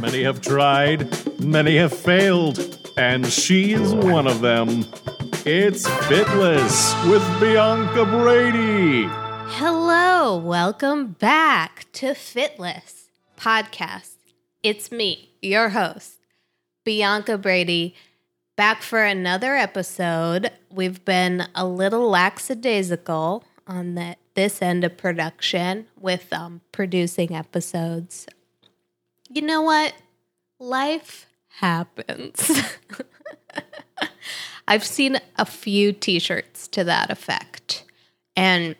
Many have tried, many have failed, and she is one of them. It's Fitless with Bianca Brady. Hello, welcome back to Fitless Podcast. It's me, your host, Bianca Brady, back for another episode. We've been a little lackadaisical on the, this end of production with um, producing episodes. You know what? Life happens. I've seen a few t shirts to that effect. And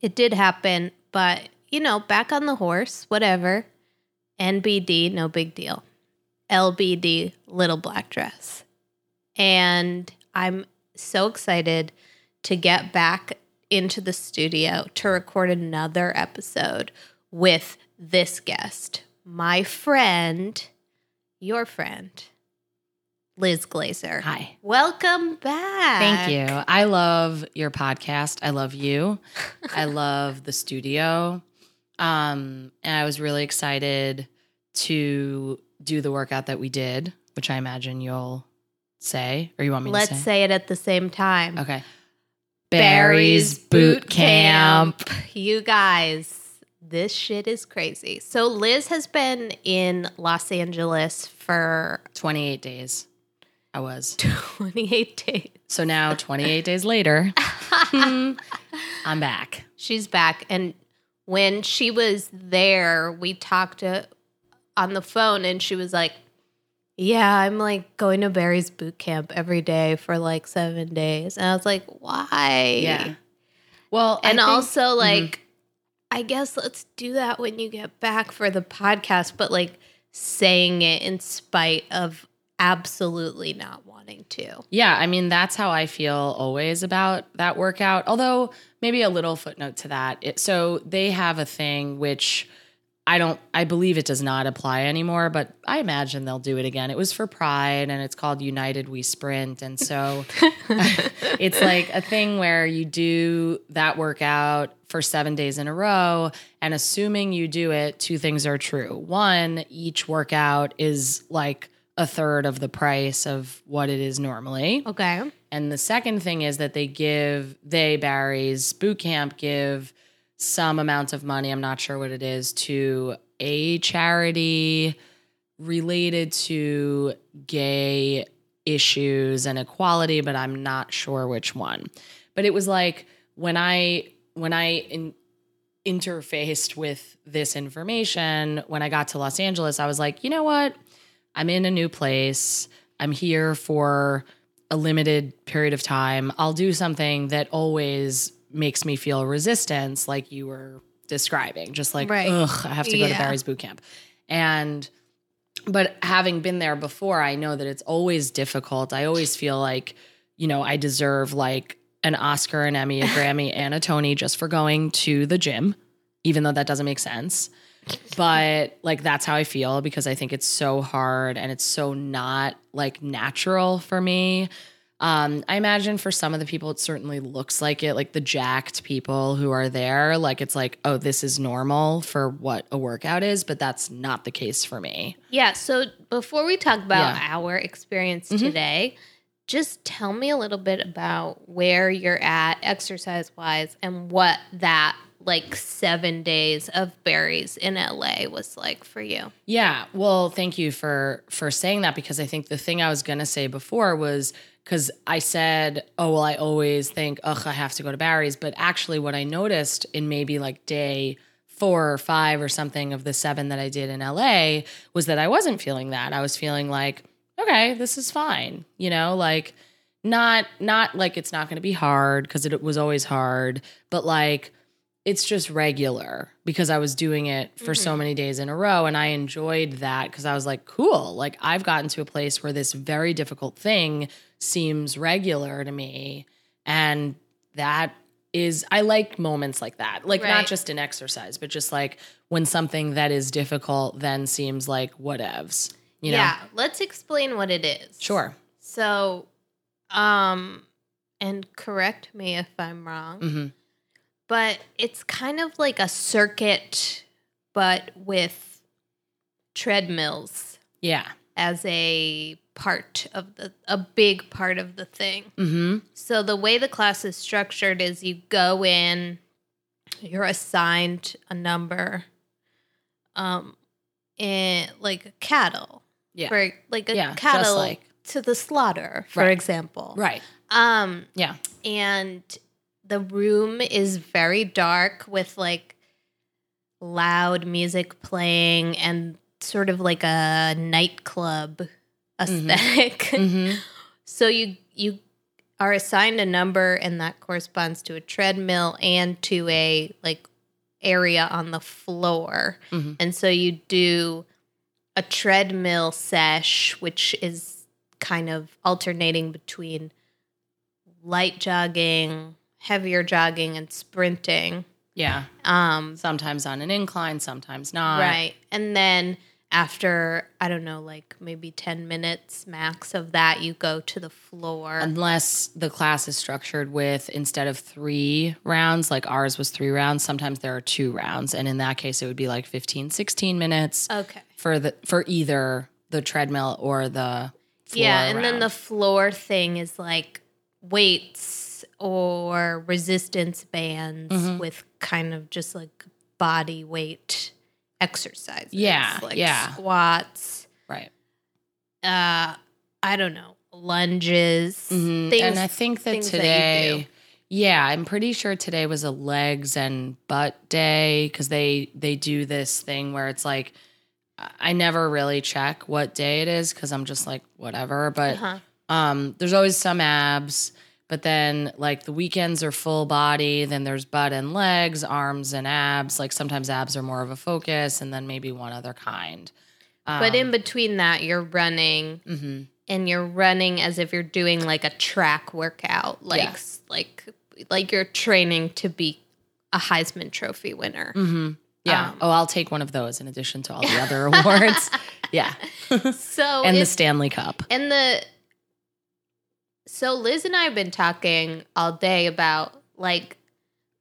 it did happen, but you know, back on the horse, whatever. NBD, no big deal. LBD, little black dress. And I'm so excited to get back into the studio to record another episode with this guest, my friend, your friend, Liz Glazer. Hi. Welcome back. Thank you. I love your podcast. I love you. I love the studio. Um, and I was really excited to do the workout that we did, which I imagine you'll say, or you want me to say? Let's to say? say it at the same time. Okay. Barry's boot camp. You guys, this shit is crazy. So Liz has been in Los Angeles for 28 days. I was. 28 days. So now, 28 days later, hmm, I'm back. She's back and when she was there, we talked to, on the phone and she was like, "Yeah, I'm like going to Barry's boot camp every day for like 7 days." And I was like, "Why?" Yeah. Well, and think- also mm-hmm. like i guess let's do that when you get back for the podcast but like saying it in spite of absolutely not wanting to Yeah, I mean that's how I feel always about that workout. Although maybe a little footnote to that. It, so they have a thing which I don't I believe it does not apply anymore, but I imagine they'll do it again. It was for Pride and it's called United We Sprint and so it's like a thing where you do that workout for 7 days in a row and assuming you do it, two things are true. One, each workout is like a third of the price of what it is normally. okay And the second thing is that they give, they, Barry's boot camp, give some amount of money, I'm not sure what it is, to a charity related to gay issues and equality, but I'm not sure which one. But it was like when I, when I in, interfaced with this information, when I got to Los Angeles, I was like, you know what? I'm in a new place. I'm here for a limited period of time. I'll do something that always makes me feel resistance, like you were describing, just like, Right. ugh, I have to go to Barry's boot camp. And, but having been there before, I know that it's always difficult. I always feel like, you know, I deserve like an Oscar, an Emmy, a Grammy, and a Tony just for going to the gym, even though that doesn't make sense but like that's how I feel because I think it's so hard and it's so not like natural for me. Um, I imagine for some of the people, it certainly looks like it, like the jacked people who are there, like it's like, oh, this is normal for what a workout is, but that's not the case for me. yeah so before we talk about Yeah. Mm-hmm. our experience today just tell me a little bit about where you're at exercise wise and what that like seven days of Barry's in la was like for you Yeah. Well, thank you for for saying that because I think the thing I was gonna say before was because I said, oh well, I always think, ugh, I have to go to Barry's. But actually what I noticed in maybe like day four or five or something of the seven that I did in LA was that I wasn't feeling that. I was feeling like, okay, this is fine. You know, like not not like it's not gonna be hard because it was always hard, but like it's just regular because I was doing it for so many days in a row and I enjoyed that because I was like, cool, like I've gotten to a place where this very difficult thing seems regular to me. And that is, I like moments like that. Like Right. not just in exercise, but just like when something that is difficult then seems like whatevs, you know? yeah let's explain what it is Sure. So, um, and correct me if I'm wrong, hmm but it's kind of like a circuit, but with treadmills Yeah. as a part of the a big part of the thing. Mm-hmm. So the way the class is structured is you go in, you're assigned a number, um, in like cattle, Yeah. for like a Yeah, cattle like- to the slaughter, for Right. example. Right. Um, Yeah. and the room is very dark with like loud music playing and sort of like a nightclub esthetic Mm-hmm. so you you are assigned a number and that corresponds to a treadmill and to a like area on the floor Mhm. and so you do a treadmill sesh which is kind of alternating between light jogging heavier jogging and sprinting Yeah. um Sometimes on an incline, sometimes not. right and then after i don't know like maybe 10 minutes max of that you go to the floor Unless the class is structured with instead of three rounds, like ours was three rounds, sometimes there are two rounds. And in that case, it would be like 15, 16 minutes okay for the for either the treadmill or the floor yeah and then the floor thing is like weights or resistance bands Mm-hmm. with kind of just like body weight exercises Yeah, like yeah. squats right. uh i don't know lunges Mhm. things and I think that things that today, yeah, I'm pretty sure today was a legs and butt day because they they do this thing where it's like I never really check what day it is because I'm just like whatever. But Uh-huh. um, there's always some abs. But then like the weekends are full body. Then there's butt and legs, arms and abs. Like sometimes abs are more of a focus, and then maybe one other kind. but in between that you're running hmm and you're running as if you're doing like a track workout like Yeah. like like you're training to be a heisman trophy winner hmm Yeah. Um, oh, I'll take one of those in addition to all the other awards. Yeah. so and the Stanley Cup. and the so liz and i have been talking all day about like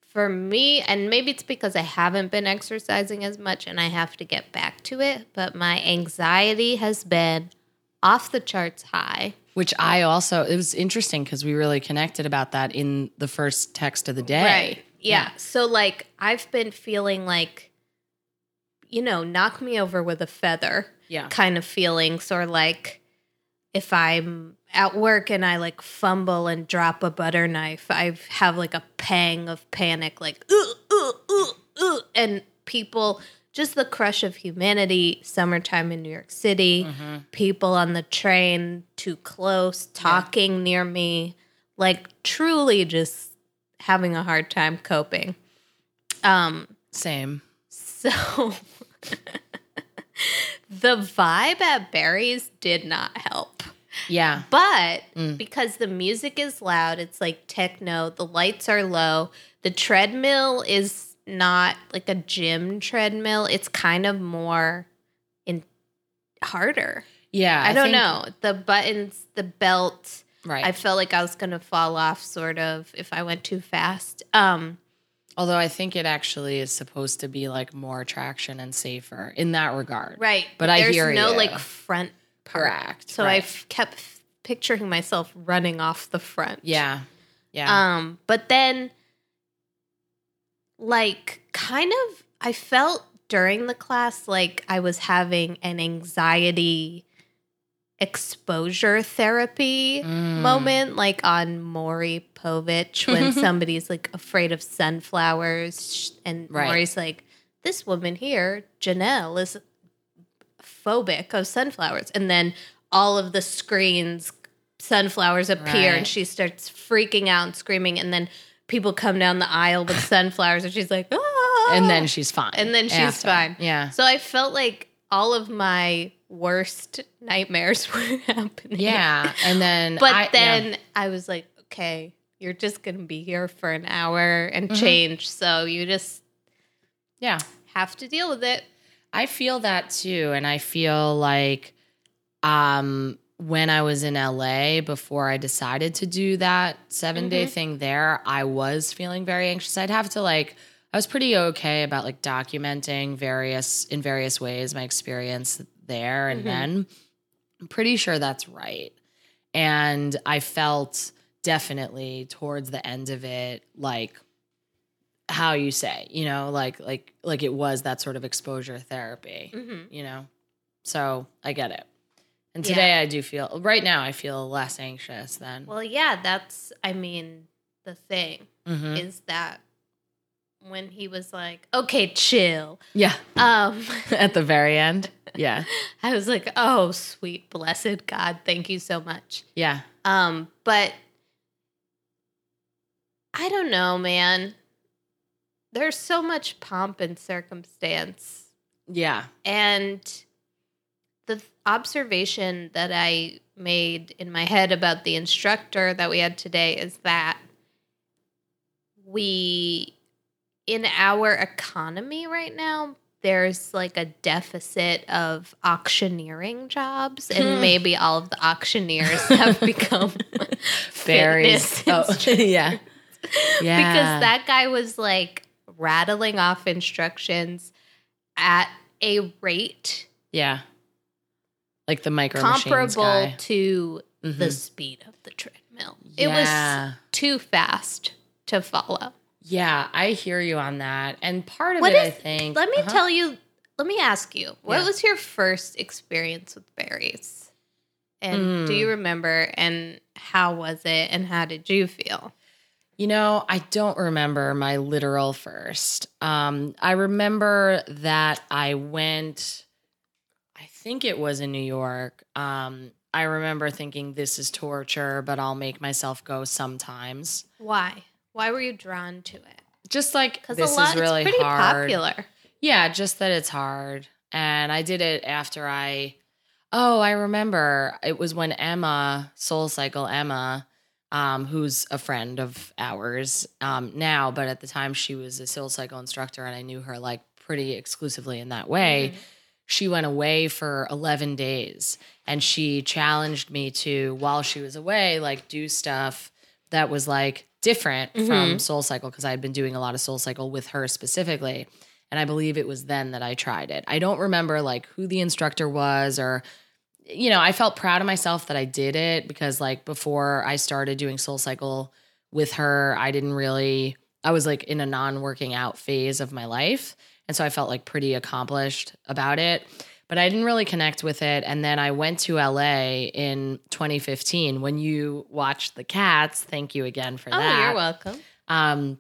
for me and maybe it's because i haven't been exercising as much and i have to get back to it but my anxiety has been off the charts high Which I also, it was interesting because we really connected about that in the first text of the day. Right. Yeah. So like I've been feeling like you know, knock me over with a feather Yeah. kind of feelings or like if I'm at work and I like fumble and drop a butter knife, I have like a pang of panic like ooh, ooh, ooh, ooh, and people just the crush of humanity, summertime in New York City, people on the train too close, talking near me, like truly just having a hard time coping. Um, Same. so the vibe at Barry's did not help. Yeah. But because the music is loud, it's like techno, the lights are low, the treadmill is not like a gym treadmill. It's kind of more in harder. Yeah. I, don't think- know. The buttons, the belt, Right. I felt like I was gonna fall off sort of if I went too fast. Um Although I think it actually is supposed to be like more traction and safer in that regard. right. But I there's hear no you. like front part. Correct. So I right. f- kept picturing myself running off the front. Yeah. Yeah. Um, but then, like, kind of, I felt during the class like I was having an anxiety exposure therapy Mm. moment, like on Maury Povich when somebody's like afraid of sunflowers, and Right. Maury's like, "This woman here, Janelle, is phobic of sunflowers," and then all of the screens, sunflowers appear, Right. and she starts freaking out and screaming, and then people come down the aisle with sunflowers, and she's like, "Ah!" and then she's fine. and then she's after. fine. Yeah. So I felt like all of my worst nightmares were happening. Yeah. And then But I- yeah. then I was like, okay, you're just going to be here for an hour and Mm-hmm. change. So you just yeah. have to deal with it. I feel that too. And I feel like um when I was in LA before I decided to do that 7 day Mm-hmm. thing there, I was feeling very anxious. I'd have to like I was pretty okay about like documenting various in various ways my experience there and Mhm. then. I'm pretty sure that's right. And I felt definitely towards the end of it like how you say, you know, like like like it was that sort of exposure therapy, Mm-hmm. you know. So, I get it. And Yeah. today I do feel right now I feel less anxious than Well, yeah, that's, I mean, the thing Mhm. is that when he was like, okay, chill. Yeah. Um, At the very end. Yeah. I was like, oh, sweet, blessed God, thank you so much. Yeah. Um, but I don't know, man. There's so much pomp and circumstance. Yeah. And the observation that I made in my head about the instructor that we had today is that we, in our economy right now, there's like a deficit of auctioneering jobs, and hmm. maybe all of the auctioneers have become fitness Oh, yeah. Yeah. because that guy was like rattling off instructions at a rate Yeah. Like the micro comparable to the Mhm. speed of the treadmill. It was too fast to follow. Yeah, I hear you on that. And part of What it, I think. Let me Uh-huh. tell you, let me ask you, what Yeah. was your first experience with Barry's? And do Mm. you remember and how was it and how did you feel? You know, I don't remember my literal first. Um, I remember that I went, I think it was in New York. Um, I remember thinking, this is torture, but I'll make myself go sometimes. Why? Why were you drawn to it? Just like, Because this a lot, is really it's pretty hard. popular. Yeah, just that it's hard. And I did it after I Oh, I remember. It was when Emma, Soul Cycle Emma, um, who's a friend of ours um, now, but at the time she was a Soul Cycle instructor and I knew her like pretty exclusively in that way. She went away for 11 days and she challenged me to, while she was away, like do stuff that was like different from Mhm. Soul Cycle because I had been doing a lot of Soul Cycle with her specifically. And I believe it was then that I tried it. I don't remember like who the instructor was or you know, I felt proud of myself that I did it because like before I started doing Soul Cycle with her, I didn't really I was like in a non-working out phase of my life. And so I felt like pretty accomplished about it. But I didn't really connect with it. And then I went to LA in 2015 when you watched the cats. Thank you again for Oh, that. you're welcome. Um,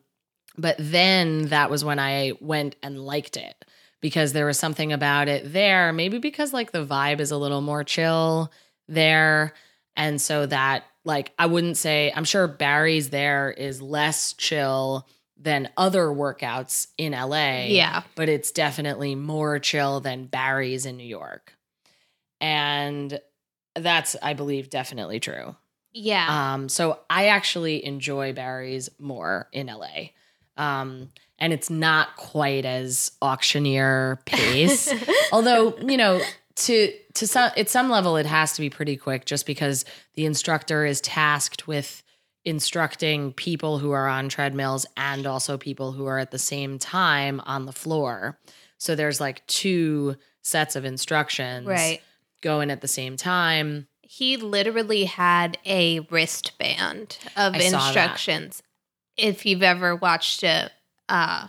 but then that was when I went and liked it because there was something about it there. Maybe because like the vibe is a little more chill there. And so that, like, I wouldn't say, I'm sure Barry's there is less chill than other workouts in LA. Yeah. But it's definitely more chill than Barry's in New York. And that's, I believe, definitely true. Yeah. Um, so I actually enjoy Barry's more in LA. Um, and it's not quite as auctioneer pace. Although, you know, to to some at some level it has to be pretty quick just because the instructor is tasked with instructing people who are on treadmills and also people who are at the same time on the floor. So there's like two sets of instructions right. going at the same time. He literally had a wristband of I instructions. If you've ever watched a uh,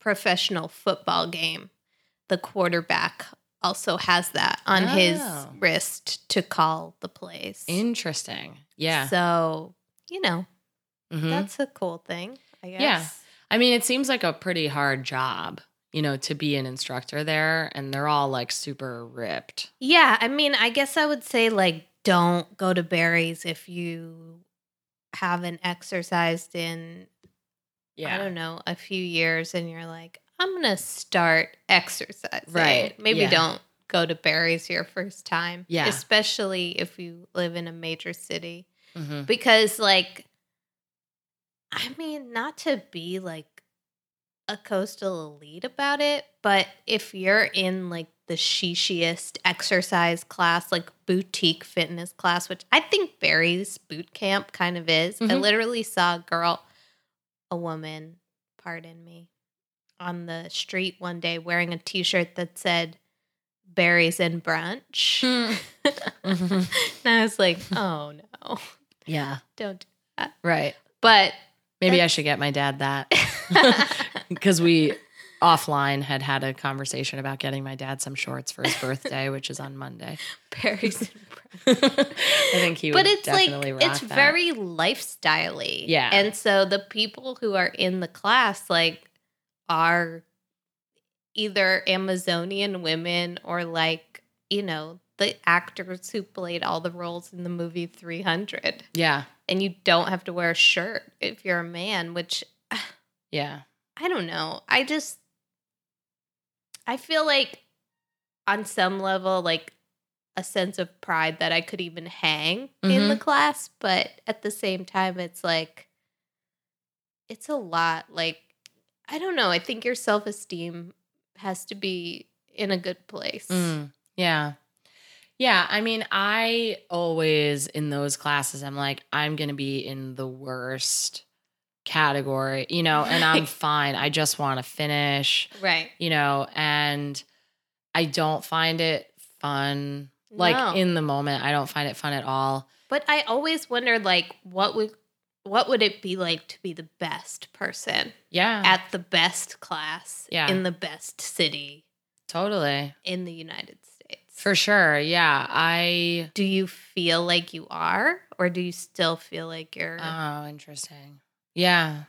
professional football game, the quarterback also has that on his Oh. wrist to call the plays. Interesting. Yeah. So, you know, Mhm. that's a cool thing, I guess. Yeah. I mean, it seems like a pretty hard job, you know, to be an instructor there, and they're all like super ripped. Yeah, I mean, I guess I would say like don't go to Barry's if you haven't exercised in I don't know, a few years and you're like, I'm going to start exercising. Right, Maybe yeah. don't go to Barry's your first time. Yeah. Especially if you live in a major city. hmm Because, like, I mean, not to be like a coastal elite about it, but if you're in like the shishiest exercise class, like boutique fitness class, which I think Barry's boot camp kind of is. I Mhm. literally saw a girl, a woman, pardon me, on the street one day wearing a t-shirt that said Barry's and brunch. Hmm. and I was like, "Oh no. yeah. Don't." Do that. Right. But Maybe I should get my dad that because we offline had had a conversation about getting my dad some shorts for his birthday, which is on Monday. and. I think he would but it's like it's that. very lifestyle-y. Yeah. And so the people who are in the class like are either Amazonian women or like, you know, the actors who played all the roles in the movie 300. yeah, And you don't have to wear a shirt if you're a man, which yeah, I don't know. I just I feel like on some level like a sense of pride that I could even hang in the class, but at the same time it's like it's a lot like I don't know. I think your self-esteem has to be in a good place. Mm, yeah. Yeah, I mean, I always in those classes, I'm like, I'm gonna be in the worst category, you know, and I'm fine. I just want to finish, Right. you know, and I don't find it fun. Like No. in the moment, I don't find it fun at all. But I always wondered like what would what would it be like to be the best person Yeah, at the best class Yeah. in the best city totally. in the United States. For sure. Yeah. I, do you feel like you are or do you still feel like you're oh, interesting. Yeah.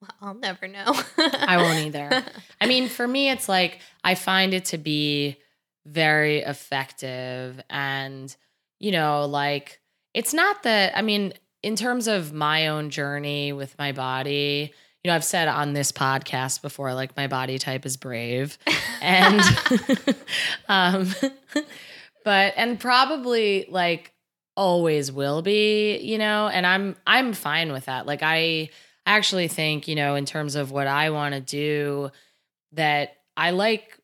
Well, I'll never know. I won't either. I mean, for me, it's like I find it to be very effective. And, you know, like it's not that, I mean, in terms of my own journey with my body, you know, I've said on this podcast before, like my body type is brave. And, um, but, and probably like always will be, you know, and I'm, I'm fine with that. Like I, I actually think, you know, in terms of what I want to do, that I like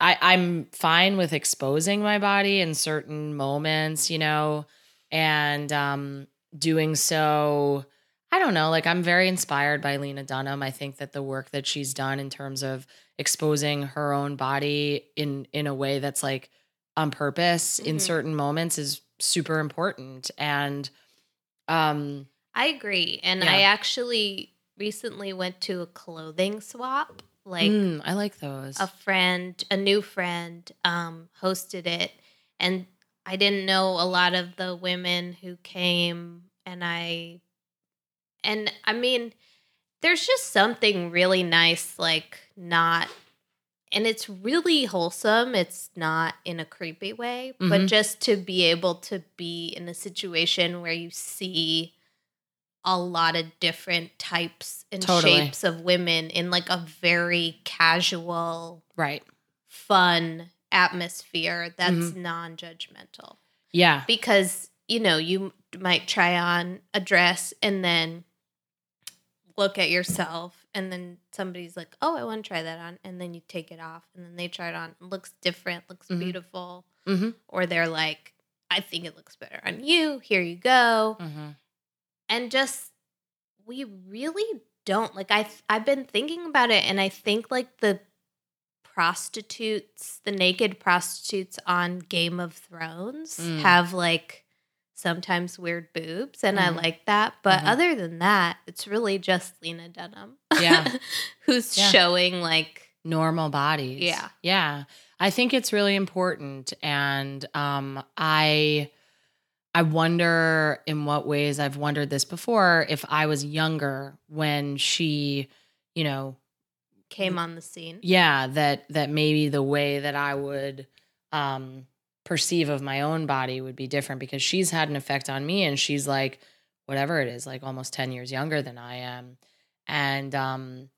I, I'm fine with exposing my body in certain moments, you know, and um doing so I don't know, like I'm very inspired by Lena Dunham. I think that the work that she's done in terms of exposing her own body in in a way that's like on purpose in Mhm. certain moments is super important. And um I agree. And Yeah. I actually recently went to a clothing swap. Like mm, I like those. a friend, a new friend, um, hosted it, and I didn't know a lot of the women who came, and I, and I mean, there's just something really nice, like not, and it's really wholesome. It's not in a creepy way, but Mhm. just to be able to be in a situation where you see a lot of different types and Totally. shapes of women in like a very casual, right. fun atmosphere that's Mhm. non-judgmental. Yeah. Because, you know, you might try on a dress and then look at yourself and then somebody's like, "Oh, I want to try that on." And then you take it off and then they try it on. It looks different, looks Mhm. beautiful. Mm-hmm. Or they're like, "I think it looks better on you. Here you go." Mm-hmm. and just we really don't like i i've been thinking about it and i think like the prostitutes the naked prostitutes on game of thrones Mm. have like sometimes weird boobs and i Mhm. like that but Mhm. other than that it's really just lena dunham Yeah. who's Yeah. showing like normal bodies. Yeah. Yeah. I think it's really important and um I I wonder in what ways I've wondered this before if I was younger when she, you know, came on the scene yeah, that that maybe the way that I would um perceive of my own body would be different because she's had an effect on me and she's like whatever it is, like almost 10 years younger than I am. And um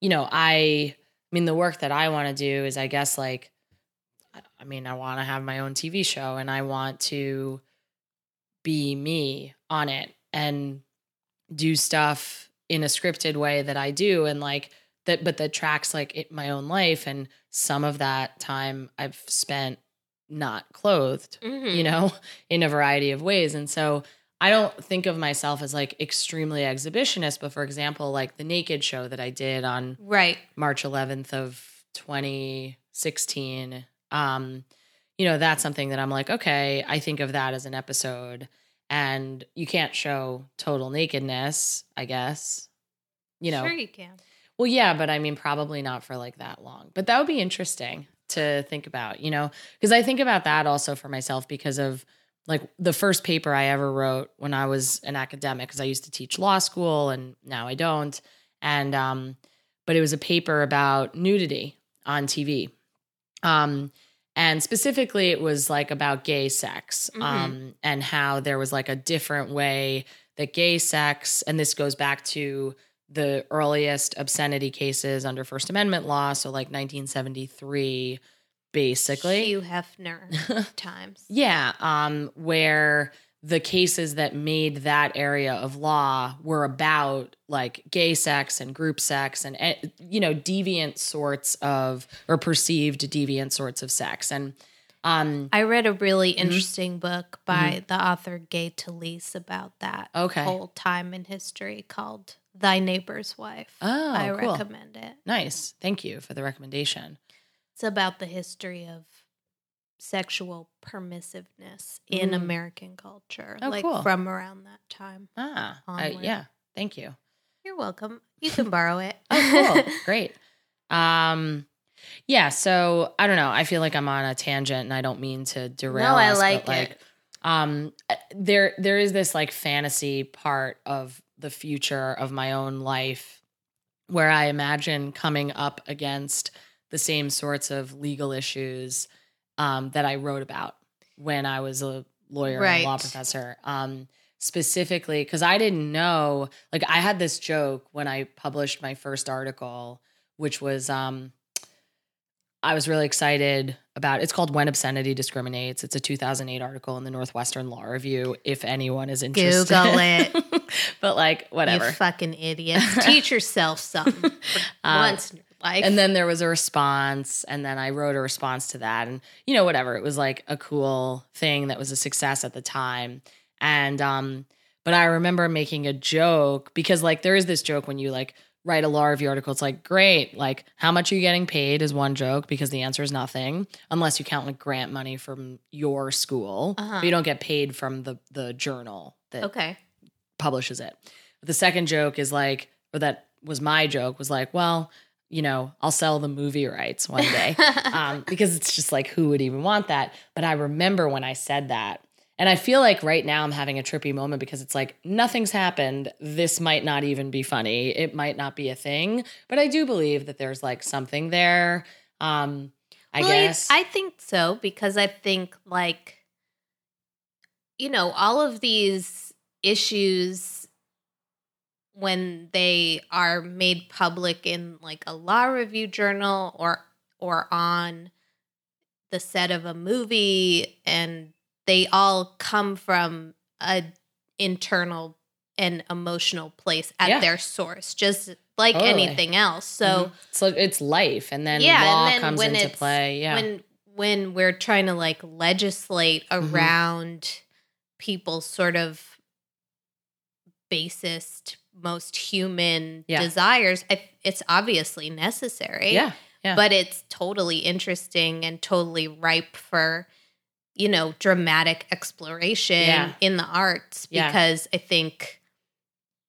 you know, I I mean the work that I want to do is I guess like I- mean, I want to have my own TV show and I want to be me on it and do stuff in a scripted way that I do and like that but that tracks like it, my own life and some of that time I've spent not clothed, Mhm. you know, in a variety of ways and so I don't think of myself as like extremely exhibitionist, but for example, like the naked show that I did on Right. March 11th of 2016, um, you know, that's something that I'm like, okay, I think of that as an episode. And you can't show total nakedness, I guess. You know, Sure you can. well, yeah, but I mean, probably not for like that long. But that would be interesting to think about, you know, because I think about that also for myself because of like the first paper I ever wrote when I was an academic, because I used to teach law school and now I don't. And, um, but it was a paper about nudity on TV. Um, and specifically, it was like about gay sex Mhm. um, and how there was like a different way that gay sex, and this goes back to the earliest obscenity cases under First Amendment law, so like 1973, basically. Hugh Hefner times. Yeah, um, where the cases that made that area of law were about like gay sex and group sex and eh, you know deviant sorts of or perceived deviant sorts of sex and um I read a really Mm-hmm. interesting book by the author Gay Talese about that Okay. whole time in history called Thy Neighbor's Wife. Oh, I cool. recommend it. nice thank you for the recommendation It's about the history of sexual permissiveness in Mm. American culture, Oh, like cool. from around that time. ah I- yeah thank you You're welcome. You can borrow it. Oh, cool. Great. Um, yeah. So I don't know. I feel like I'm on a tangent, and I don't mean to derail. No, I like but, it. Um, there there is this like fantasy part of the future of my own life where I imagine coming up against the same sorts of legal issues um, that I wrote about when I was a lawyer and a law professor. Um, specifically, because I didn't know, like, I had this joke when I published my first article, which was um, I was really excited about. It's called "When Obscenity Discriminates." It's a 2008 article in the Northwestern Law Review. If anyone is interested, Google it. but like, whatever. You fucking idiot. Teach yourself something Uh, once in your life. and then there was a response and then i wrote a response to that and you know whatever it was like a cool thing that was a success at the time and um but i remember making a joke because like there is this joke when you like write a law review article it's like great like how much are you getting paid is one joke because the answer is nothing unless you count like grant money from your school Uh-huh. but you don't get paid from the the journal that okay. publishes it. But the second joke is like, or that was my joke, was like, well, you know, I'll sell the movie rights one day. um, because it's just like, who would even want that? But I remember when I said that. And I feel like right now I'm having a trippy moment because it's like nothing's happened. This might not even be funny. It might not be a thing. But I do believe that there's like something there. Um, I Well, guess. I think so because I think like you know all of these issues when they are made public in like a law review journal or or on the set of a movie and they all come from a internal and emotional place at Yeah. their source just like Totally. anything else so Mhm. so it's life, and then Yeah, law then comes into play. Yeah, when when we're trying to like legislate Mhm. around people's sort of basest most human Yeah. desires I, it's obviously necessary yeah, yeah. but it's totally interesting and totally ripe for you know dramatic exploration Yeah. in the arts Yeah. because i think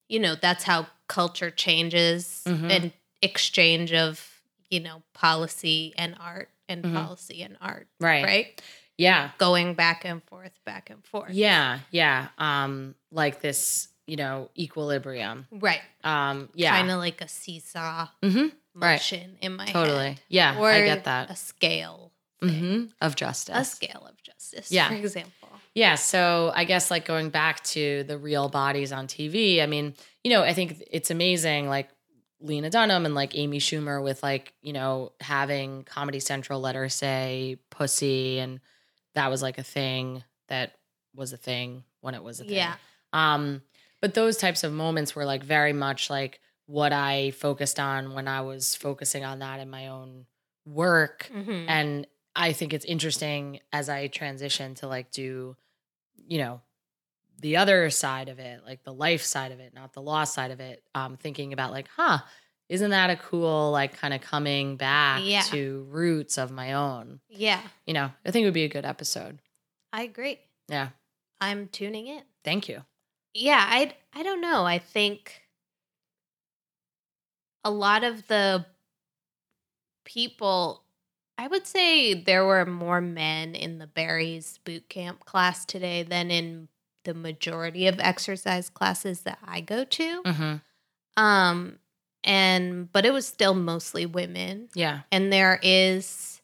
you know that's how culture changes Mhm. and exchange of you know policy and art and Mhm. policy and art right, right Yeah, going back and forth back and forth Yeah, yeah. Um, like this, you know, equilibrium. right Um, yeah. kind of like a seesaw hmm Right. motion in my Totally. head. Yeah, or I get that. a scale thing. hmm Of justice. a scale of justice Yeah. for example Yeah. So I guess like going back to the real bodies on TV, I mean, you know, I think it's amazing, like Lena Dunham and like Amy Schumer with like, you know, having Comedy Central let her say pussy and that was like a thing that was a thing when it was a thing. Yeah. Um, but those types of moments were like very much like what I focused on when I was focusing on that in my own work. Mhm. And I think it's interesting as I transition to like do, you know, the other side of it, like the life side of it, not the law side of it, um, thinking about like, huh, isn't that a cool like kind of coming back Yeah. to roots of my own? Yeah, You know, I think it would be a good episode. I agree. Yeah. I'm tuning in. Thank you. Yeah, I I don't know. I think a lot of the people I would say there were more men in the Barry's boot camp class today than in the majority of exercise classes that I go to. Mm-hmm. Um and but it was still mostly women Yeah. and there is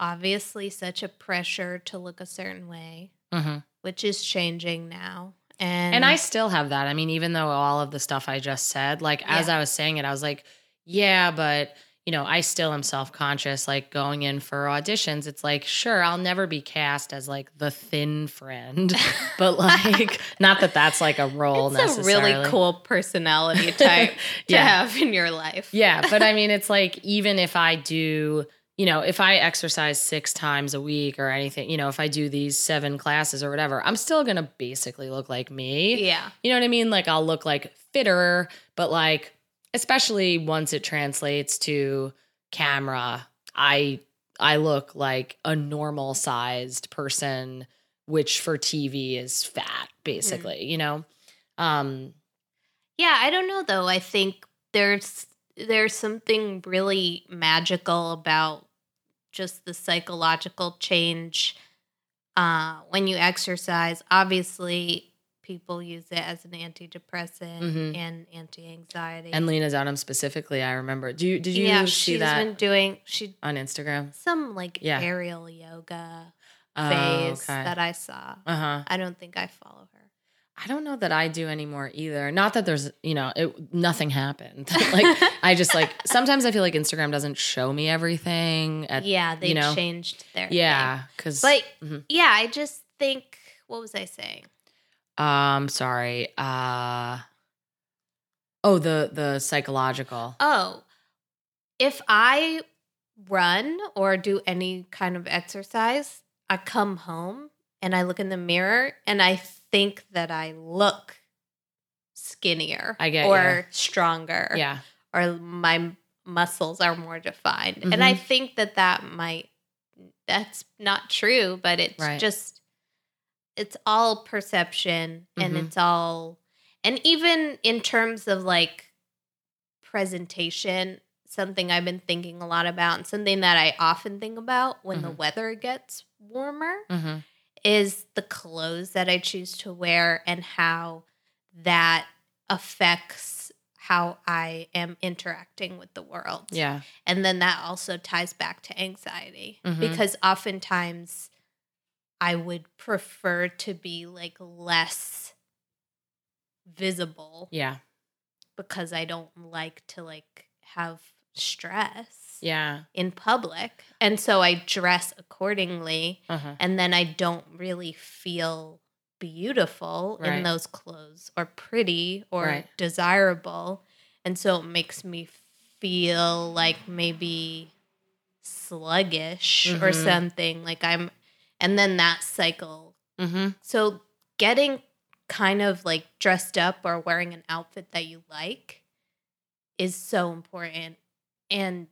obviously such a pressure to look a certain way, Mm-hmm. which is changing now. And And I still have that. I mean, even though all of the stuff I just said, like as I was saying it, I was like, yeah, but you know, I still am self conscious. Like going in for auditions, it's like, sure, I'll never be cast as like the thin friend, but like, not that that's like a role it's a really cool personality type to Yeah. have in your life. Yeah, but I mean, it's like even if I do, you know, if I exercise six times a week or anything, you know, if I do these seven classes or whatever, I'm still gonna basically look like me. Yeah. You know what I mean? Like I'll look like fitter, but like especially once it translates to camera, I I look like a normal sized person, which for TV is fat, basically, you know? Um Yeah, I don't know though. I think there's there's something really magical about just the psychological change uh when you exercise. Obviously, people use it as an antidepressant Mhm. and anti-anxiety. and Lena Dunham specifically, I remember. Do you did you yeah, see she's that been doing she on Instagram? some like Yeah. aerial yoga Oh, phase okay. that I saw. Uh-huh. I don't think I follow her. I don't know that I do anymore either. Not that there's, you know, it, nothing happened. like I just like sometimes I feel like Instagram doesn't show me everything. At, yeah, they you know, changed their yeah, because But Mhm. yeah, I just think what was I saying? Um, sorry. Uh, oh, the the psychological. Oh, if I run or do any kind of exercise, I come home and I look in the mirror and I think that I look skinnier I get or stronger Yeah, or my muscles are more defined. And I Mhm. think that that might that's not true, but it's Right. just it's all perception and Mhm. it's all and even in terms of like presentation, something I've been thinking a lot about and something that I often think about when the Mhm. weather gets warmer hmm is the clothes that I choose to wear and how that affects how I am interacting with the world. yeah, And then that also ties back to anxiety Mhm. because oftentimes I would prefer to be like less visible yeah, because I don't like to like have stress yeah. in public. And so I dress accordingly Uh-huh. and then I don't really feel beautiful in those clothes or pretty or Right. desirable. And so it makes me feel like maybe sluggish or Mhm. something. Like I'm, and then that cycle. hmm So getting kind of like dressed up or wearing an outfit that you like is so important. And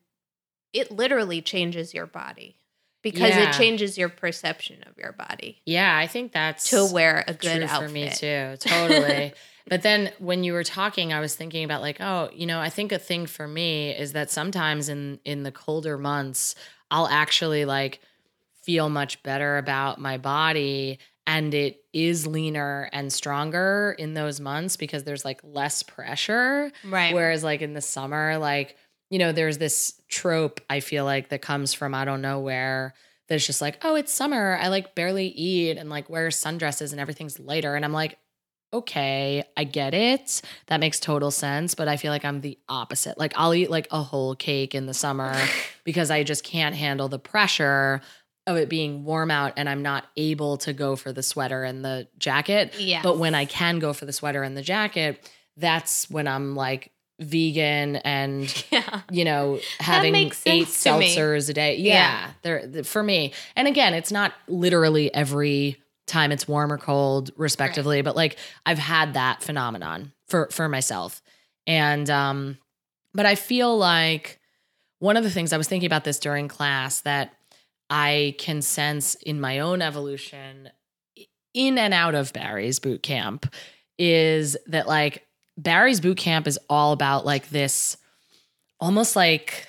it literally changes your body because Yeah. it changes your perception of your body Yeah, I think that's to wear a good true outfit. for me too. Totally. but then when you were talking, I was thinking about like, oh, you know, I think a thing for me is that sometimes in in the colder months, I'll actually like feel much better about my body and it is leaner and stronger in those months because there's like less pressure. Right. Whereas like in the summer, like, you know, there's this trope I feel like that comes from I don't know where that's just like, oh, it's summer. I like barely eat and like wear sundresses and everything's lighter. And I'm like, okay, I get it. That makes total sense. But I feel like I'm the opposite. Like I'll eat like a whole cake in the summer because I just can't handle the pressure of it being warm out and I'm not able to go for the sweater and the jacket. yeah. But when I can go for the sweater and the jacket, that's when I'm like vegan and yeah. you know having eight to me. seltzers a day. Yeah. Yeah, they're th- for me. And again, it's not literally every time it's warm or cold, respectively. But like I've had that phenomenon for for myself. And um, but I feel like one of the things I was thinking about this during class that I can sense in my own evolution in and out of Barry's boot camp is that like Barry's boot camp is all about like this almost like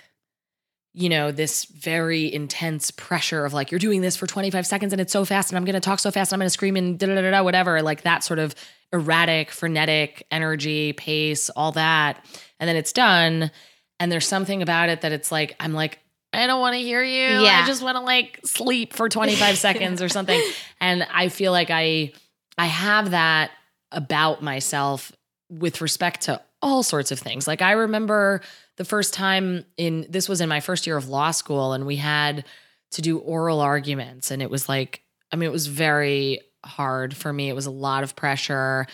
you know this very intense pressure of like you're doing this for 25 seconds and it's so fast and I'm going to talk so fast and I'm going to scream and da da da whatever like that sort of erratic frenetic energy pace all that. And then it's done and there's something about it that it's like I'm like I don't want to hear you. Yeah. I just want to like sleep for 25 seconds or something. And I feel like I I have that about myself with respect to all sorts of things. Like I remember the first time in this was in my first year of law school and we had to do oral arguments and it was like I mean it was very hard for me. It was a lot of pressure.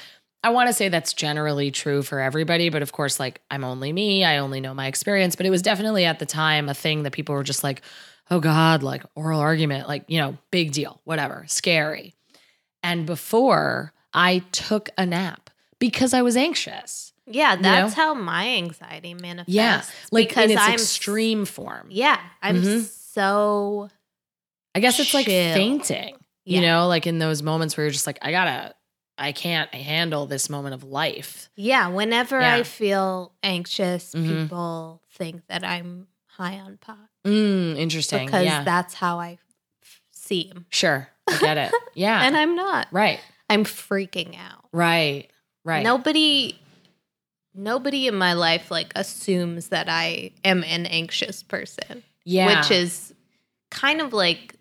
I want to say that's generally true for everybody, but of course, like I'm only me. I only know my experience. But it was definitely at the time a thing that people were just like, oh God, like oral argument, like, you know, big deal, whatever, scary. And before I took a nap because I was anxious. Yeah, that's how my anxiety manifests. Yeah. Like because in its I'm extreme form. Yeah, I'm Mhm. so I guess it's like Chill. fainting, you know, like in those moments where you're just like, I gotta, I can't handle this moment of life. yeah. Whenever Yeah. I feel anxious, Mhm. people think that I'm high on pot Mm, interesting. because yeah. that's how I seem, sure. I get it. Yeah. and I'm not. right. I'm freaking out. Right. Right. Nobody nobody in my life like assumes that I am an anxious person, Yeah. which is kind of like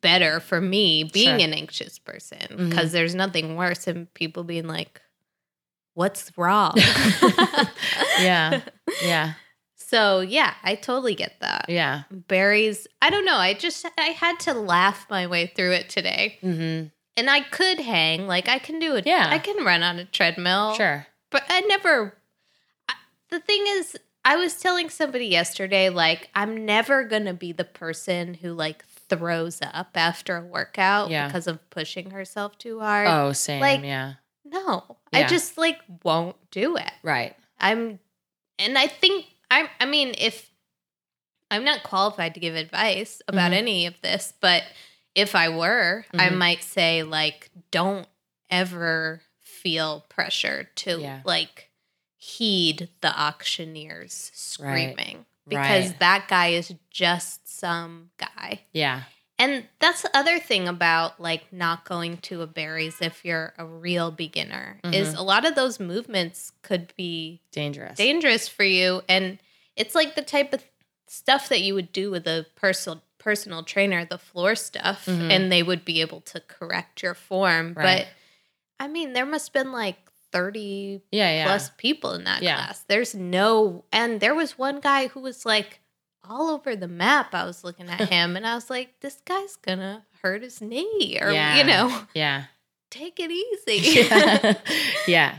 better for me being Sure. an anxious person because there's nothing worse than people being like what's wrong? yeah. Yeah. So, yeah, I totally get that. Yeah. Barry's, I don't know, I just I had to laugh my way through it today. Mm-hmm. And I could hang, like I can do it. Yeah. I can run on a treadmill. Sure. But I never. I- The thing is, I was telling somebody yesterday, like, I'm never going to be the person who, like, throws up after a workout Yeah. because of pushing herself too hard. Oh, same. Like- yeah. No, I just, like, won't do it. Right. I'm, and I think, I'm, I mean, if I'm not qualified to give advice about Mhm. any of this, but if I were, I Mhm. might say, like, don't ever feel pressure to, Yeah. like, heed the auctioneers Right. Because Right. that guy is just some guy. Yeah. And that's the other thing about like not going to a Barry's if you're a real beginner is Mhm. a lot of those movements could be Dangerous. dangerous for you and it's like the type of stuff that you would do with a personal personal trainer the floor stuff Mhm. and they would be able to correct your form Right. but i mean there must have been like 30 yeah. Yeah. plus people in that Yeah. class there's no and there was one guy who was like all over the map i was looking at him and i was like this guy's gonna hurt his knee or Yeah. you know yeah. take it easy yeah. yeah.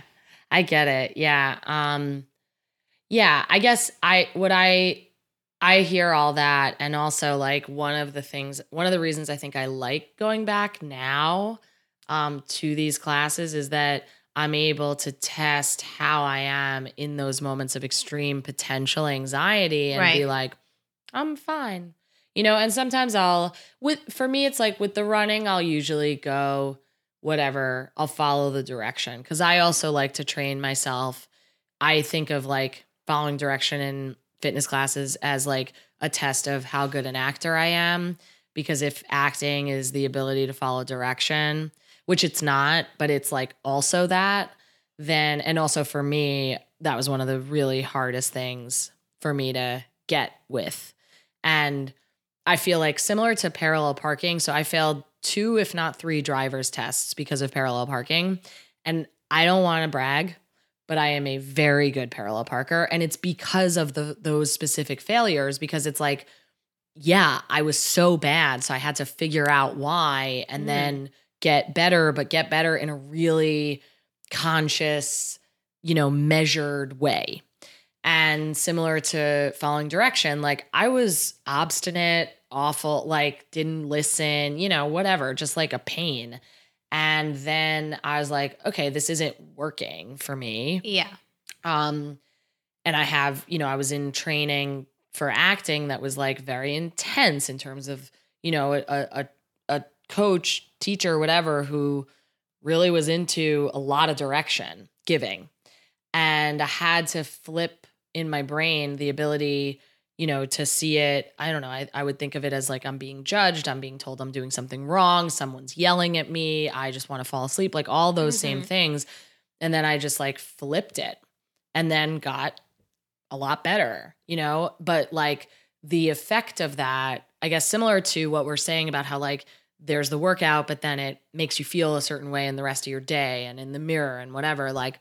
I get it. Yeah. Um yeah, I guess I what I I hear all that and also like one of the things one of the reasons I think I like going back now um to these classes is that I'm able to test how I am in those moments of extreme potential anxiety and be like I'm fine. You know, and sometimes I'll with for me it's like with the running I'll usually go whatever, I'll follow the direction cuz I also like to train myself. I think of like following direction in fitness classes as like a test of how good an actor I am because if acting is the ability to follow direction, which it's not, but it's like also that, then and also for me that was one of the really hardest things for me to get with. And I feel like similar to parallel parking. So I failed two, if not three, driver's tests because of parallel parking. And I don't want to brag, but I am a very good parallel parker. And it's because of the those specific failures, because it's like, yeah, I was so bad. So I had to figure out why and Mm. then get better, but get better in a really conscious, you know, measured way. And similar to following direction, like I was obstinate awful, like didn't listen, you know, whatever, just like a pain. And then I was like, okay, this isn't working for me. Yeah. Um, and I have, you know, I was in training for acting that was like very intense in terms of, you know, a a, a coach, teacher, whatever, who really was into a lot of direction giving. And I had to flip in my brain the ability, you know, to see it. I don't know. I, I would think of it as like I'm being judged. I'm being told I'm doing something wrong. Someone's yelling at me. I just want to fall asleep. Like all those same Mhm. things. And then I just like flipped it and then got a lot better, you know? But like the effect of that, I guess, similar to what we're saying about how like there's the workout, but then it makes you feel a certain way in the rest of your day and in the mirror and whatever. Like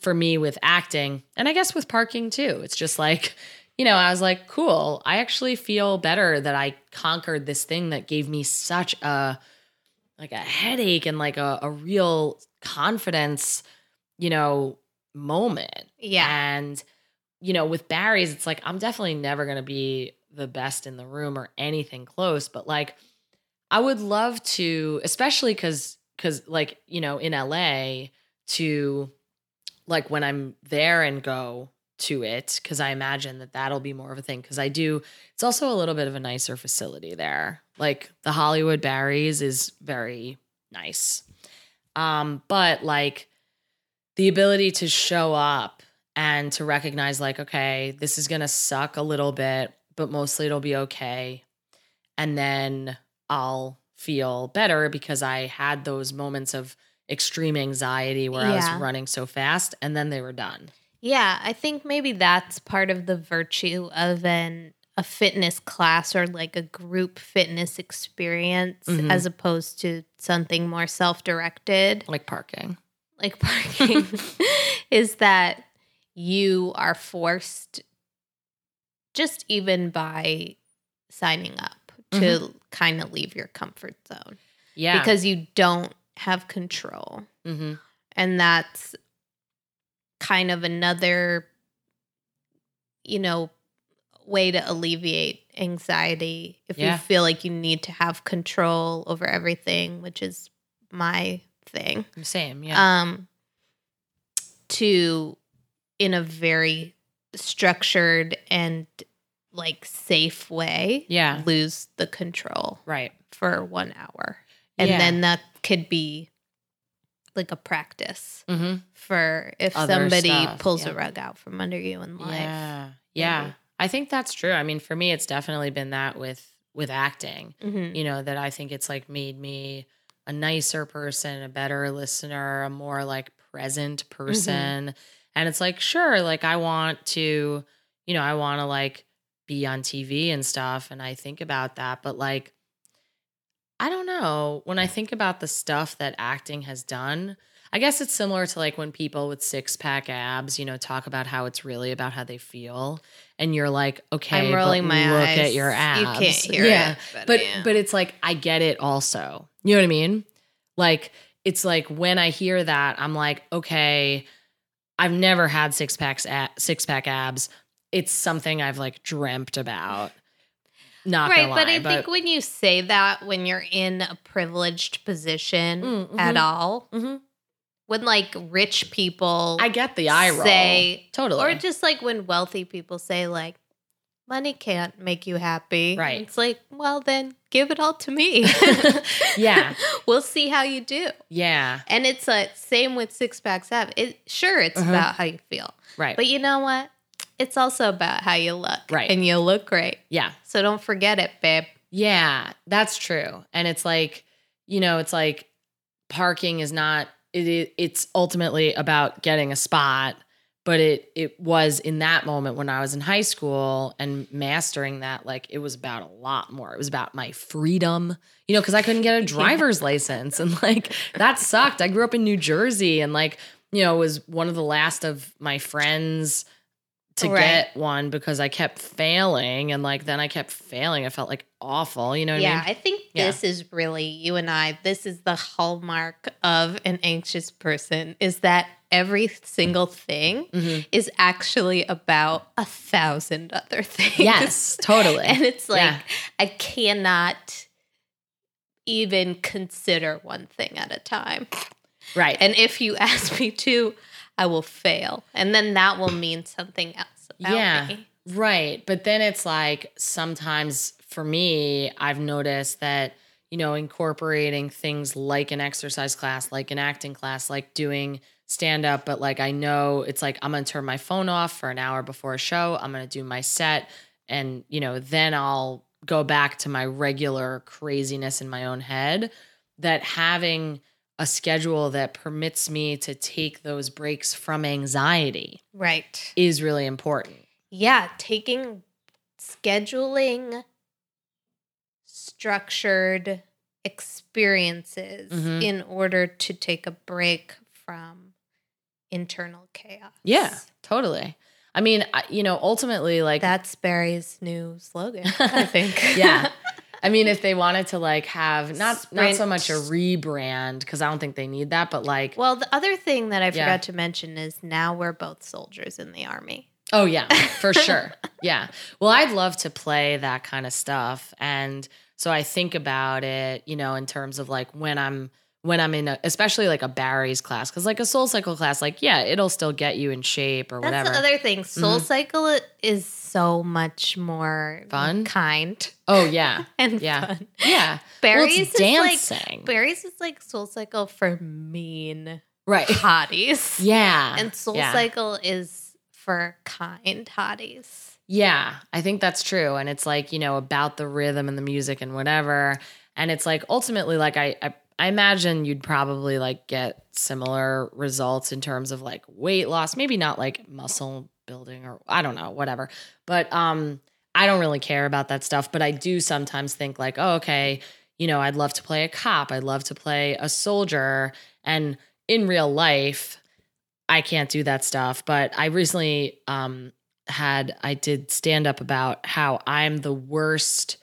for me with acting, and I guess with parking too, it's just like, you know, I was like, cool, I actually feel better that I conquered this thing that gave me such a like a headache and like a, a real confidence, you know, moment. Yeah. And, you know, with Barry's, it's like, I'm definitely never going to be the best in the room or anything close, but like, I would love to, especially because, because like, you know, in LA, to like when I'm there and go to it, because I imagine that that'll be more of a thing. Because I do, it's also a little bit of a nicer facility there. Like the Hollywood Barry's is very nice. Um, but like the ability to show up and to recognize, like, okay, this is gonna suck a little bit, but mostly it'll be okay. And then I'll feel better because I had those moments of extreme anxiety where I was running so fast and then they were done. Yeah, I think maybe that's part of the virtue of an a fitness class or like a group fitness experience Mhm. as opposed to something more self-directed Like parking. like parking is that you are forced just even by signing up to kind of leave your comfort zone Yeah. because you don't have control hmm and that's kind of another you know way to alleviate anxiety if Yeah. you feel like you need to have control over everything which is my thing same. Yeah. um to in a very structured and like safe way yeah. lose the control Right. for 1 hour and Yeah. then that could be like a practice hmm for if Other somebody stuff, pulls yeah. a rug out from under you in life. Yeah. Yeah. maybe. I think that's true. I mean, for me, it's definitely been that with with acting. Mhm. You know, that I think it's like made me a nicer person, a better listener, a more like present person. And it's like, sure, like I want to, you know, I want to like be on TV and stuff. And I think about that. But like, I don't know. When I think about the stuff that acting has done, I guess it's similar to like when people with six pack abs, you know, talk about how it's really about how they feel. And you're like, okay, I'm rolling my look eyes. at your abs. You can't hear yeah. it. But, But yeah. but it's like I get it also. You know what I mean? Like it's like when I hear that, I'm like, okay, I've never had six packs six pack abs. It's something I've like dreamt about. Not right, gonna but lie, I think when you say that when you're in a privileged position Mm, at mhm. all, Mhm. when like rich people I get the eye roll. say totally. or just like when wealthy people say like money can't make you happy. Right. It's like, well then give it all to me. Yeah. we'll see how you do. yeah. And it's a same with six packs ab. It sure it's Uh-huh. about how you feel. Right. But you know what? It's also about how you look. Right. And you look great. yeah. So don't forget it, babe. Yeah, that's true. And it's like, you know, it's like parking is not it, it it's ultimately about getting a spot, but it it was in that moment when I was in high school and mastering that like it was about a lot more. It was about my freedom, you know, cuz I couldn't get a driver's license and like that sucked. I grew up in New Jersey and like, you know, was one of the last of my friends to Right. get one because I kept failing and like then I kept failing. I felt like awful, you know what yeah, I mean? Yeah, I think Yeah. this is really you and I. This is the hallmark of an anxious person is that every single thing Mm-hmm. is actually about a thousand other things. Yes, totally. and it's like Yeah. I cannot even consider one thing at a time. right. And if you ask me to, I will fail. And then that will mean something else about yeah. me. Right. But then it's like sometimes for me, I've noticed that, you know, incorporating things like an exercise class, like an acting class, like doing stand up, but like I know it's like I'm going to turn my phone off for an hour before a show. I'm going to do my set and, you know, then I'll go back to my regular craziness in my own head. That having a schedule that permits me to take those breaks from anxiety Right. is really important. Yeah, taking scheduling structured experiences Mhm. in order to take a break from internal chaos. Yeah, totally. I mean, I- you know, ultimately, like, That's Barry's new slogan, I think. yeah. I mean, if they wanted to like have not not so much a rebrand because I don't think they need that, but like, Well, the other thing that I Yeah. forgot to mention is now we're both soldiers in the army. oh yeah, for sure, yeah. Well, I'd love to play that kind of stuff, and so I think about it, you know, in terms of like when I'm when I'm in, a, especially like a Barry's class, because like a Soul Cycle class, like yeah, it'll still get you in shape or That's whatever. the other thing. Soul Mhm. Cycle is so much more Fun? kind, oh yeah, and Yeah. fun. yeah. Barry's well, it's is like Barry's is like Soul Cycle for mean right? hotties. Yeah, And Soul yeah. Cycle is for kind hotties. Yeah, I think that's true. And it's like, you know, about the rhythm and the music and whatever. And it's like ultimately, like, I, I, I imagine you'd probably like get similar results in terms of like weight loss, maybe not like muscle building or I don't know, whatever. But um, I don't really care about that stuff. But I do sometimes think like, oh, okay, you know, I'd love to play a cop. I'd love to play a soldier. And in real life, I can't do that stuff. But I recently um had I did stand up about how I'm the worst.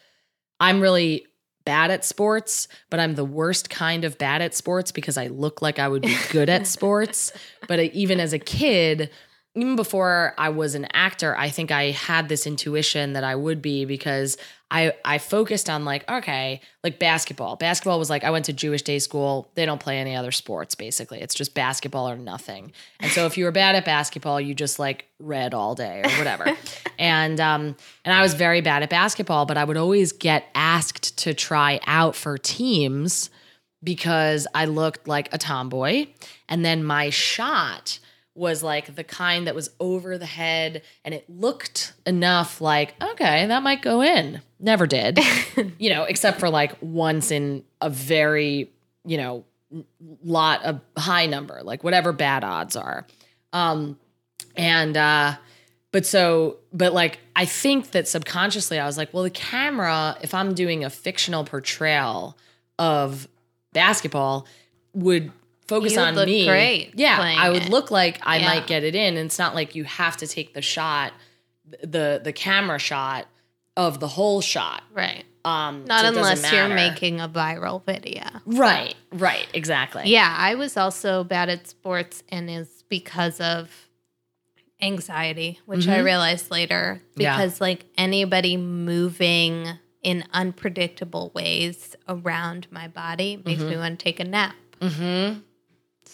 I'm really bad at sports, but I'm the worst kind of bad at sports because I look like I would be good at sports. But even as a kid, even before I was an actor, I think I had this intuition that I would be because I I focused on like okay, like basketball. Basketball was like I went to Jewish day school. They don't play any other sports basically. It's just basketball or nothing. And so if you were bad at basketball, you just like read all day or whatever. and um and I was very bad at basketball, but I would always get asked to try out for teams because I looked like a tomboy. And then my shot was like the kind that was over the head and it looked enough like, okay, that might go in. Never did, you know, except for like once in a very, you know, lot of high number, like whatever bad odds are. Um, and, uh, but so, but like, I think that subconsciously I was like, well, the camera, if I'm doing a fictional portrayal of basketball, would focus You'd on me. great Yeah, I would it. look like I Yeah. might get it in. And it's not like you have to take the shot, the the camera shot of the whole shot. Right. Um, Not so unless you're making a viral video. right, right, exactly. Yeah, I was also bad at sports and is because of anxiety, which I Mhm. realized later. Yeah. Because like anybody moving in unpredictable ways around my body makes me want to take a nap. Mm-hmm.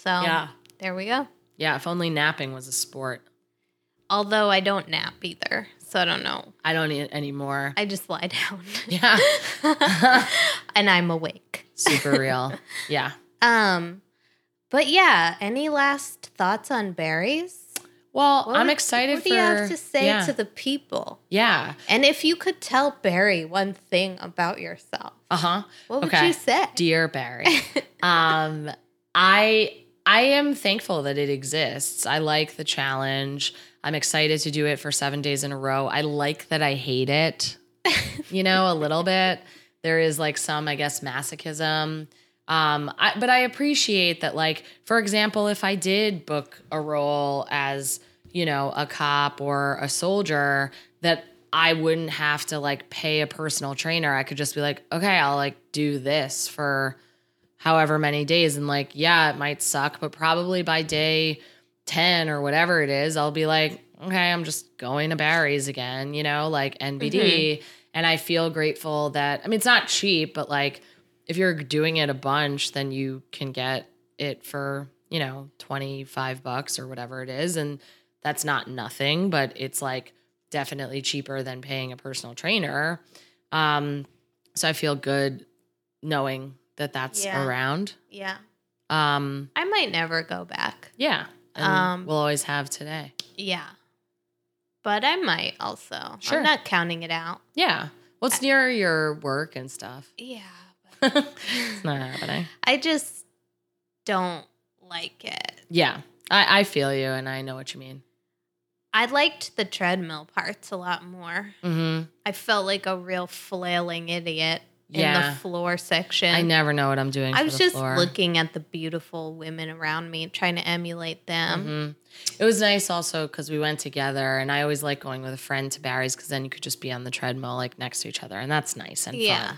So Yeah, there we go. yeah. If only napping was a sport. Although I don't nap either. So I don't know. I don't it anymore. I just lie down. Yeah, and I'm awake. super real. Yeah. Um but yeah, any last thoughts on Barry's? Well, What I'm excited What for. do you have to say yeah. to the people? Yeah. And if you could tell Barry one thing about yourself, Uh huh. what would Okay. you say? Dear Barry, um, I I am thankful that it exists. I like the challenge. I'm excited to do it for seven days in a row. I like that I hate it. You know, a little bit. There is like some, I guess, masochism. Um, I, but I appreciate that. Like, for example, if I did book a role as you know a cop or a soldier, that I wouldn't have to like pay a personal trainer. I could just be like, okay, I'll like do this for however many days. And like, yeah, it might suck, but probably by day 10 or whatever it is, I'll be like, okay, I'm just going to Barry's again, you know, like NBD. And I feel grateful that, I mean, it's not cheap, but like if you're doing it a bunch, then you can get it for, you know, 25 bucks or whatever it is. And that's not nothing, but it's like definitely cheaper than paying a personal trainer. Um, so I feel good knowing that that's Yeah. around. Yeah. Um, I might never go back. yeah. And Um, we'll always have today. Yeah. But I might also. Sure. I'm not counting it out. Yeah. Well, it's near your work and stuff. Yeah. But it's not happening. I just don't like it. Yeah. I, I feel you and I know what you mean. I liked the treadmill parts a lot more. hmm I felt like a real flailing idiot in Yeah. the floor section. I never know what I'm doing. I was just floor. looking at the beautiful women around me, trying to emulate them. Mhm. It was nice also because we went together, and I always like going with a friend to Barry's because then you could just be on the treadmill like next to each other, and that's nice and Yeah. fun.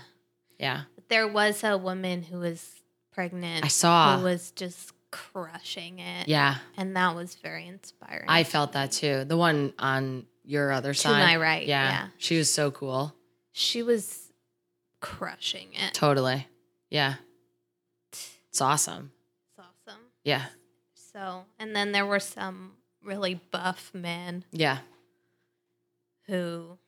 Yeah, There was a woman who was pregnant I saw. who was just crushing it. yeah, And that was very inspiring. I felt that too. The one on your other to side, my right. yeah, Yeah. she was so cool. She was crushing it. Totally, yeah, it's awesome. It's awesome. Yeah, So, and then there were some really buff men yeah, who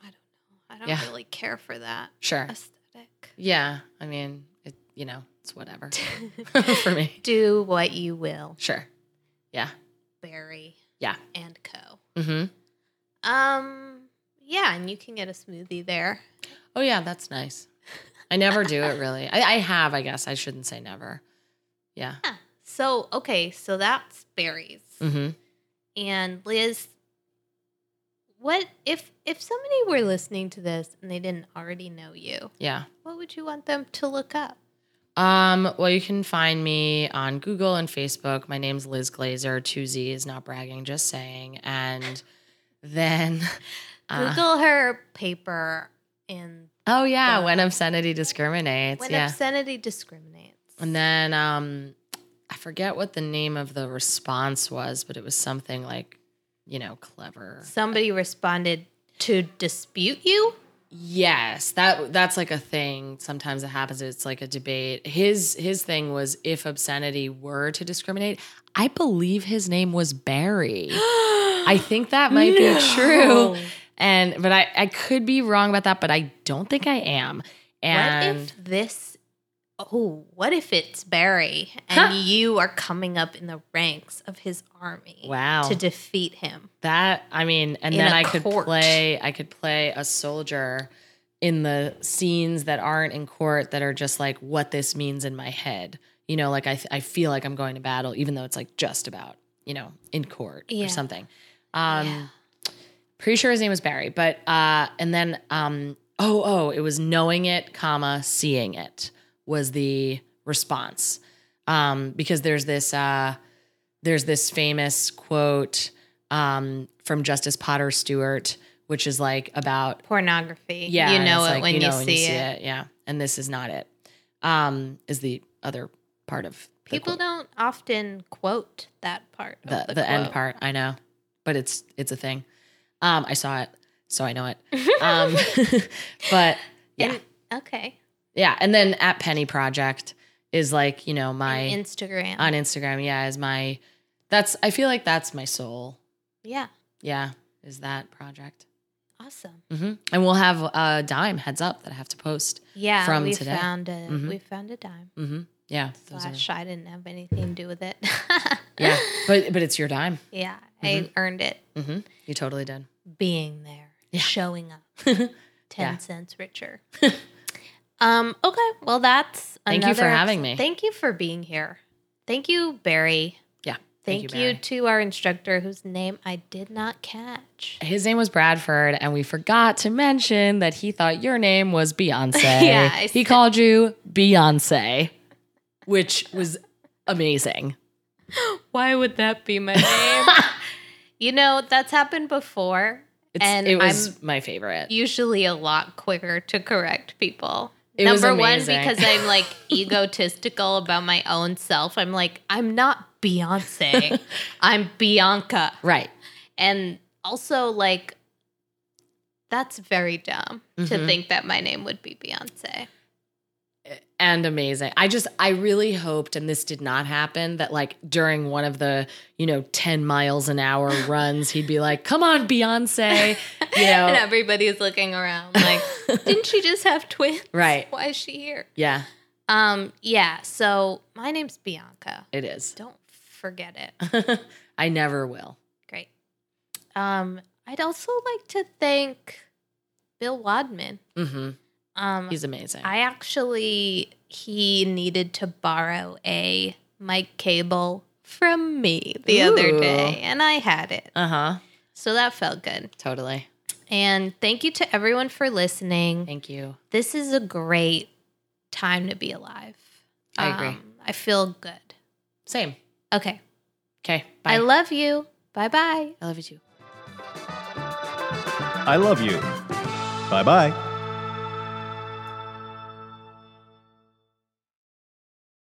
I don't know. I don't Yeah. really care for that sure. aesthetic. Yeah, I mean, it, you know, it's whatever for me. Do what you will, Sure. Yeah. Barry Yeah. and Co. Mm-hmm. Um, yeah, and you can get a smoothie there. Oh yeah, that's nice. I never do it really. I, I have, I guess. I shouldn't say never. Yeah. So, okay, so that's Barry's. Mm-hmm. And Liz, what if if somebody were listening to this and they didn't already know you? Yeah. What would you want them to look up? Um, well, you can find me on Google and Facebook. My name's Liz Glazer, two Z's, not bragging, just saying. And then uh, Google her paper in Oh yeah, the- when obscenity discriminates. when yeah. obscenity discriminates. and then um I forget what the name of the response was, but it was something like, you know, clever. Somebody responded to dispute you. Yes, that that's like a thing. Sometimes it happens. It's like a debate. His his thing was if obscenity were to discriminate. I believe his name was Barry. I think that might be true. And but I I could be wrong about that, but I don't think I am. And what if this? Oh, what if it's Barry and you are coming up in the ranks of his army? Wow. To defeat him. that I mean, and In then I could play I could play a soldier in the scenes that aren't in court that are just like what this means in my head. You know, like I th- I feel like I'm going to battle even though it's like just about, you know, in court Yeah. or something. Um Yeah. Pretty sure his name was Barry, but uh and then um oh oh, it was knowing it, comma, seeing it was the response. Um because there's this uh there's this famous quote um from Justice Potter Stewart which is like about Pornography. yeah, You know it like, when you, know see, it. Yeah. And this is not it. Um is the other part of the People quote. don't often quote that part. the of the, the, end part, I know. But it's it's a thing. Um I saw it, so I know it. Um but yeah. And- okay. Yeah, and then at Penny Project is like, you know, my And Instagram. on Instagram, yeah, is my that's I feel like that's my soul. yeah. Yeah, is that project. Awesome. Mm-hmm. And we'll have a dime heads up that I have to post. Yeah. From we today. found a Mhm. we found a dime. hmm Yeah, those are, I didn't have anything to do with it. yeah, but but it's your dime. yeah. I earned it hmm You totally did. being there. Yeah. Showing up. Ten Yeah. cents richer. um, okay. Well that's Thank you for another having episode. me. Thank you for being here. Thank you, Barry. Yeah, Thank, you, you, to our instructor whose name I did not catch. His name was Bradford, and we forgot to mention that he thought your name was Beyonce. Yeah, I he said- called you Beyonce, which was amazing. Why would that be my name? you know, that's happened before. It's, And it was my favorite. Usually a lot quicker to correct people. It was Number one, because I'm like egotistical about my own self. I'm like, I'm not Beyonce. I'm Bianca. Right. And also, like, that's very dumb to Mhm. think that my name would be Beyonce. And amazing. I just I really hoped and this did not happen that like during one of the, you know, 10 miles an hour runs he'd be like, "Come on, Beyonce." You know. and everybody's looking around like, didn't she just have twins? Right. Why is she here? Yeah, Um, yeah, so my name's Bianca. it is. Don't forget it. I never will. Great. Um, I'd also like to thank Bill Wadman. Mhm. Um, He's amazing. I actually he needed to borrow a mic cable from me the other day, and I had it, uh-huh. so that felt good. Totally. And thank you to everyone for listening. Thank you. This is a great time to be alive. I agree. Um, I feel good. Same. Okay. Okay. Bye. I love you. Bye bye. I love you too. I love you. Bye bye.